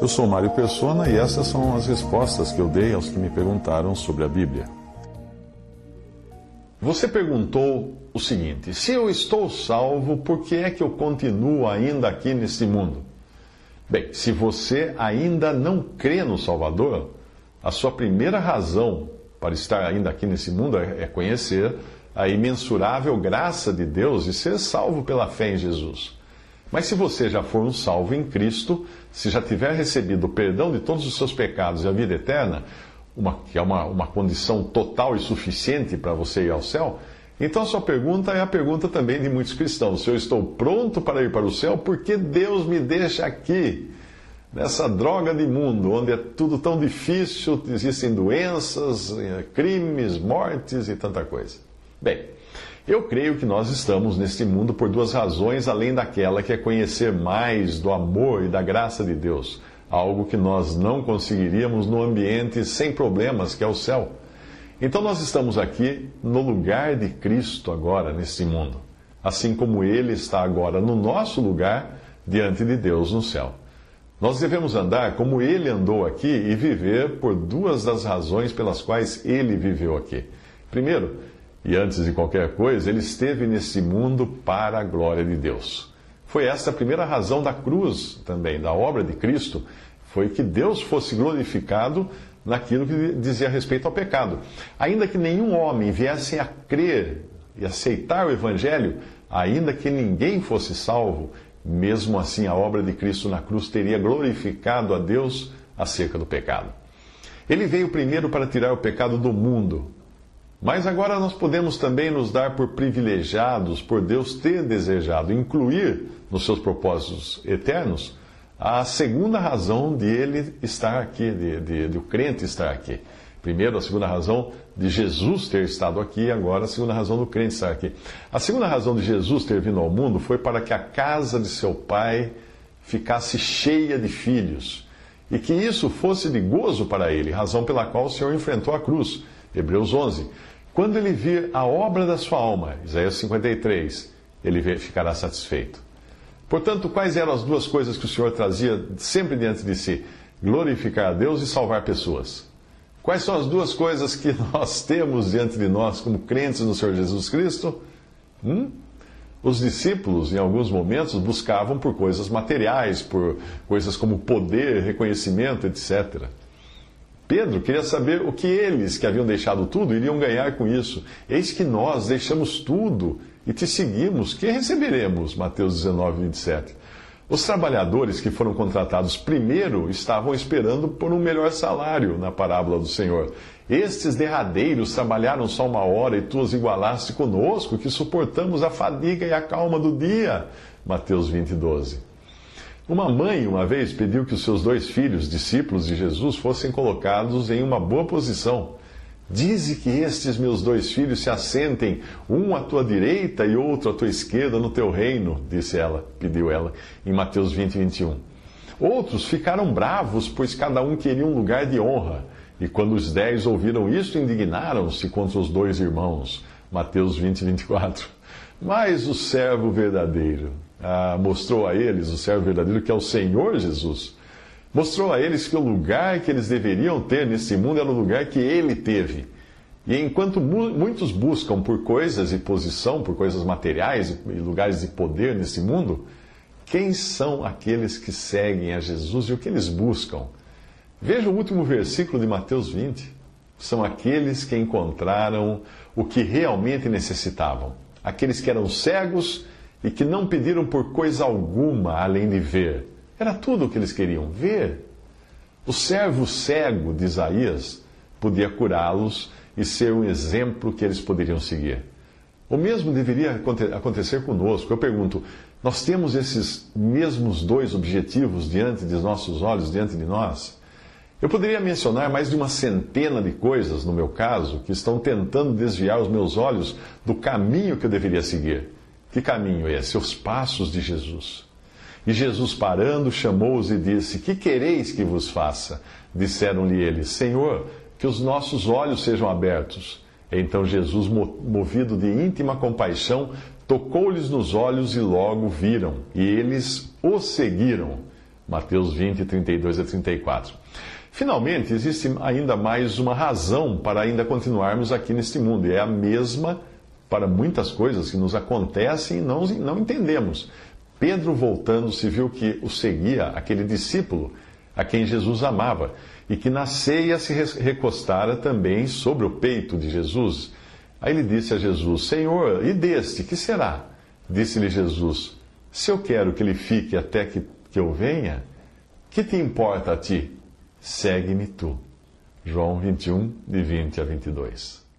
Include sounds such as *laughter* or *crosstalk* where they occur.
Eu sou Mário Persona e essas são as respostas que eu dei aos que me perguntaram sobre a Bíblia. Você perguntou o seguinte: se eu estou salvo, por que é que eu continuo ainda aqui neste mundo? Bem, se você ainda não crê no Salvador, a sua primeira razão para estar ainda aqui nesse mundo é, é conhecer a imensurável graça de Deus e ser salvo pela fé em Jesus. Mas se você já for um salvo em Cristo, se já tiver recebido o perdão de todos os seus pecados e a vida eterna, uma, que é uma, uma condição total e suficiente para você ir ao céu, então a sua pergunta é a pergunta também de muitos cristãos. Se eu estou pronto para ir para o céu, por que Deus me deixa aqui? Nessa droga de mundo, onde é tudo tão difícil, existem doenças, crimes, mortes e tanta coisa. Bem, eu creio que nós estamos neste mundo por duas razões, além daquela que é conhecer mais do amor e da graça de Deus, algo que nós não conseguiríamos no ambiente sem problemas, que é o céu. Então nós estamos aqui no lugar de Cristo agora, neste mundo, assim como Ele está agora no nosso lugar diante de Deus no céu. Nós devemos andar como Ele andou aqui e viver por duas das razões pelas quais Ele viveu aqui. Primeiro, e antes de qualquer coisa, ele esteve nesse mundo para a glória de Deus. Foi essa a primeira razão da cruz também, da obra de Cristo, foi que Deus fosse glorificado naquilo que dizia respeito ao pecado. Ainda que nenhum homem viesse a crer e aceitar o Evangelho, ainda que ninguém fosse salvo, mesmo assim a obra de Cristo na cruz teria glorificado a Deus acerca do pecado. Ele veio primeiro para tirar o pecado do mundo, mas agora nós podemos também nos dar por privilegiados por Deus ter desejado incluir nos seus propósitos eternos a segunda razão de ele estar aqui, de, de, de o crente estar aqui. Primeiro, a segunda razão de Jesus ter estado aqui, agora a segunda razão do crente estar aqui. A segunda razão de Jesus ter vindo ao mundo foi para que a casa de seu pai ficasse cheia de filhos e que isso fosse de gozo para ele, razão pela qual o Senhor enfrentou a cruz. Hebreus 11. Quando ele vir a obra da sua alma, Isaías 53, ele ficará satisfeito. Portanto, quais eram as duas coisas que o Senhor trazia sempre diante de si? Glorificar a Deus e salvar pessoas. Quais são as duas coisas que *laughs* nós temos diante de nós como crentes no Senhor Jesus Cristo? Hum? Os discípulos, em alguns momentos, buscavam por coisas materiais, por coisas como poder, reconhecimento, etc. Pedro queria saber o que eles, que haviam deixado tudo, iriam ganhar com isso. Eis que nós deixamos tudo e te seguimos. Que receberemos? Mateus 19, 27. Os trabalhadores que foram contratados primeiro estavam esperando por um melhor salário na parábola do Senhor. Estes derradeiros trabalharam só uma hora e tu os igualaste conosco, que suportamos a fadiga e a calma do dia. Mateus 20, 12. Uma mãe, uma vez, pediu que os seus dois filhos, discípulos de Jesus, fossem colocados em uma boa posição. Dize que estes meus dois filhos se assentem, um à tua direita e outro à tua esquerda no teu reino, disse ela, pediu ela, em Mateus 20, 21. Outros ficaram bravos, pois cada um queria um lugar de honra. E quando os dez ouviram isso, indignaram-se contra os dois irmãos. Mateus 20, 24. Mas o servo verdadeiro ah, mostrou a eles, o servo verdadeiro, que é o Senhor Jesus, mostrou a eles que o lugar que eles deveriam ter nesse mundo era o lugar que ele teve. E enquanto mu muitos buscam por coisas e posição, por coisas materiais e lugares de poder nesse mundo, quem são aqueles que seguem a Jesus e o que eles buscam? Veja o último versículo de Mateus 20. São aqueles que encontraram o que realmente necessitavam. Aqueles que eram cegos e que não pediram por coisa alguma além de ver. Era tudo o que eles queriam, ver. O servo cego de Isaías podia curá-los e ser um exemplo que eles poderiam seguir. O mesmo deveria acontecer conosco. Eu pergunto: nós temos esses mesmos dois objetivos diante de nossos olhos, diante de nós? Eu poderia mencionar mais de uma centena de coisas, no meu caso, que estão tentando desviar os meus olhos do caminho que eu deveria seguir. Que caminho é esse? Os passos de Jesus. E Jesus, parando, chamou-os e disse: Que quereis que vos faça? Disseram-lhe eles: Senhor, que os nossos olhos sejam abertos. Então Jesus, movido de íntima compaixão, tocou-lhes nos olhos e logo viram, e eles o seguiram. Mateus 20, 32 a 34. Finalmente, existe ainda mais uma razão para ainda continuarmos aqui neste mundo, e é a mesma para muitas coisas que nos acontecem e não, não entendemos. Pedro, voltando, se viu que o seguia aquele discípulo a quem Jesus amava, e que na ceia se recostara também sobre o peito de Jesus. Aí ele disse a Jesus: Senhor, e deste, que será? Disse-lhe Jesus: Se eu quero que ele fique até que, que eu venha, que te importa a ti? Segue-me tu. João 21, de 20 a 22.